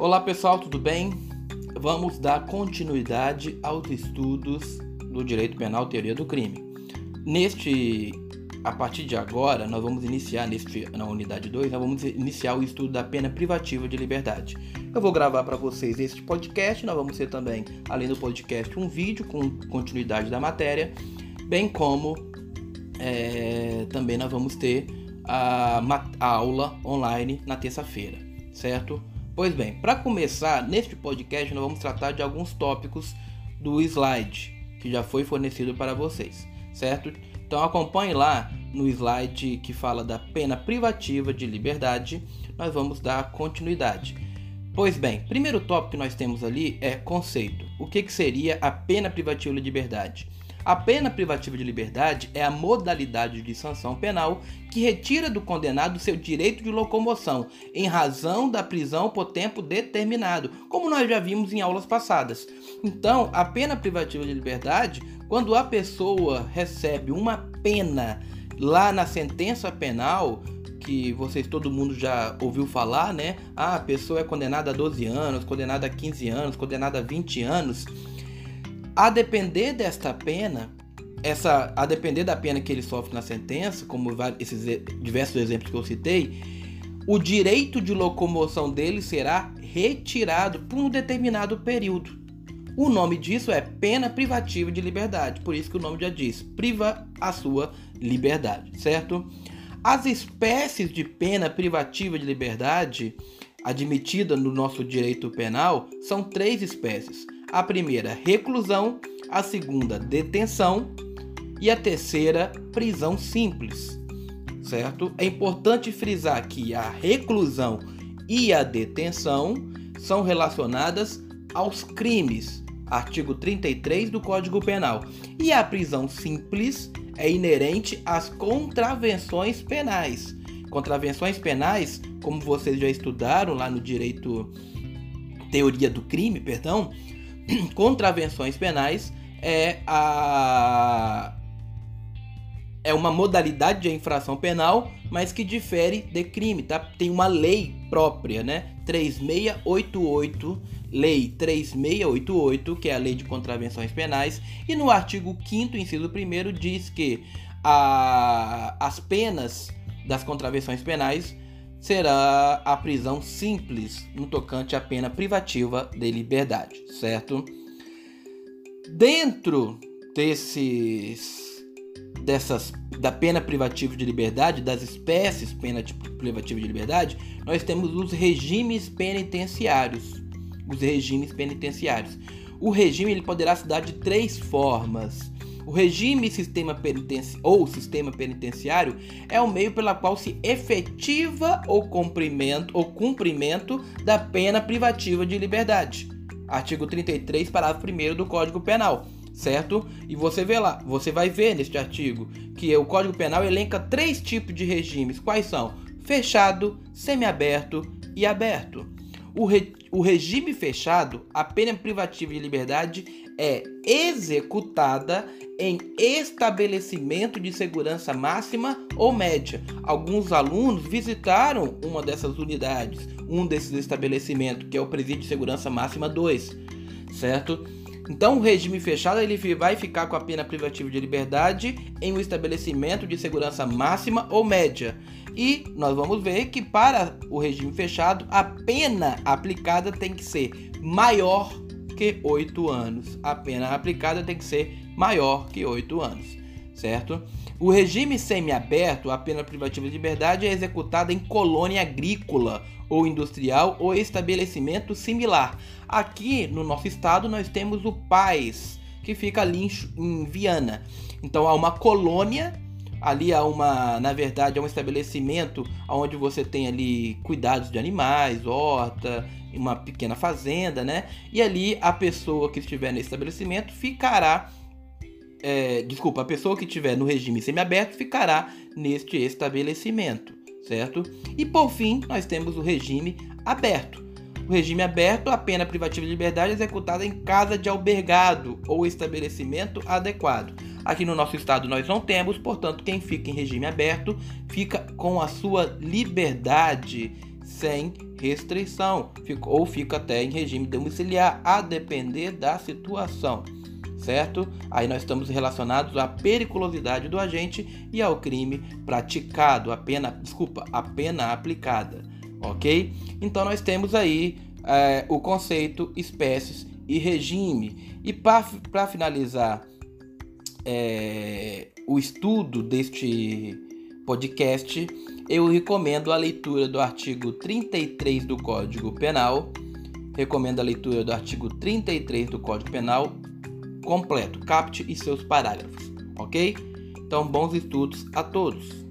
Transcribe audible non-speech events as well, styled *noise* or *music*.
Olá pessoal, tudo bem? Vamos dar continuidade aos estudos do direito penal teoria do crime. Neste a partir de agora, nós vamos iniciar neste, na unidade 2, nós vamos iniciar o estudo da pena privativa de liberdade. Eu vou gravar para vocês este podcast, nós vamos ter também, além do podcast, um vídeo com continuidade da matéria, bem como é, também nós vamos ter a, a aula online na terça-feira, certo? Pois bem, para começar, neste podcast nós vamos tratar de alguns tópicos do slide que já foi fornecido para vocês, certo? Então acompanhe lá no slide que fala da pena privativa de liberdade, nós vamos dar continuidade. Pois bem, primeiro tópico que nós temos ali é conceito. O que, que seria a pena privativa de liberdade? A pena privativa de liberdade é a modalidade de sanção penal que retira do condenado seu direito de locomoção em razão da prisão por tempo determinado, como nós já vimos em aulas passadas. Então, a pena privativa de liberdade, quando a pessoa recebe uma pena lá na sentença penal, que vocês todo mundo já ouviu falar, né? Ah, a pessoa é condenada a 12 anos, condenada a 15 anos, condenada a 20 anos. A depender desta pena, essa, a depender da pena que ele sofre na sentença, como esses diversos exemplos que eu citei, o direito de locomoção dele será retirado por um determinado período. O nome disso é pena privativa de liberdade, por isso que o nome já diz, priva a sua liberdade, certo? As espécies de pena privativa de liberdade admitida no nosso direito penal são três espécies. A primeira, reclusão, a segunda, detenção e a terceira, prisão simples. Certo? É importante frisar que a reclusão e a detenção são relacionadas aos crimes, artigo 33 do Código Penal. E a prisão simples é inerente às contravenções penais. Contravenções penais, como vocês já estudaram lá no direito teoria do crime, perdão, *clears throat* contravenções penais é a é uma modalidade de infração penal, mas que difere de crime, tá? Tem uma lei própria, né? 3688, lei 3688, que é a lei de contravenções penais, e no artigo 5 inciso 1 diz que a, as penas das contravenções penais será a prisão simples no tocante à pena privativa de liberdade, certo? Dentro desses dessas da pena privativa de liberdade, das espécies pena privativa de liberdade, nós temos os regimes penitenciários. Os regimes penitenciários. O regime ele poderá se dar de três formas. O regime sistema penitenci ou sistema penitenciário é o meio pela qual se efetiva o cumprimento, o cumprimento da pena privativa de liberdade. Artigo 33, parágrafo 1 do Código Penal, certo? E você vê lá, você vai ver neste artigo que o Código Penal elenca três tipos de regimes. Quais são? Fechado, semiaberto e aberto. O, re, o regime fechado, a pena privativa de liberdade é executada em estabelecimento de segurança máxima ou média. Alguns alunos visitaram uma dessas unidades, um desses estabelecimentos, que é o Presídio de Segurança Máxima 2, certo? Então, o regime fechado ele vai ficar com a pena privativa de liberdade em um estabelecimento de segurança máxima ou média. E nós vamos ver que para o regime fechado, a pena aplicada tem que ser maior que 8 anos. A pena aplicada tem que ser maior que 8 anos, certo? O regime semiaberto, a pena privativa de liberdade, é executada em colônia agrícola ou industrial ou estabelecimento similar. Aqui no nosso estado nós temos o PAIS, que fica ali em Viana. Então há uma colônia, ali há uma, na verdade, é um estabelecimento onde você tem ali cuidados de animais, horta, uma pequena fazenda, né? E ali a pessoa que estiver nesse estabelecimento ficará é, desculpa, a pessoa que estiver no regime semiaberto ficará neste estabelecimento, certo? E por fim, nós temos o regime aberto. O regime aberto, a pena privativa de liberdade é executada em casa de albergado ou estabelecimento adequado. Aqui no nosso estado nós não temos, portanto, quem fica em regime aberto fica com a sua liberdade sem restrição, ou fica até em regime domiciliar, a depender da situação, certo? Aí nós estamos relacionados à periculosidade do agente e ao crime praticado, a pena, desculpa, a pena aplicada, ok? Então nós temos aí é, o conceito, espécies e regime. E para finalizar é, o estudo deste podcast, eu recomendo a leitura do artigo 33 do Código Penal. Recomendo a leitura do artigo 33 do Código Penal completo, capte e seus parágrafos, ok? Então, bons estudos a todos!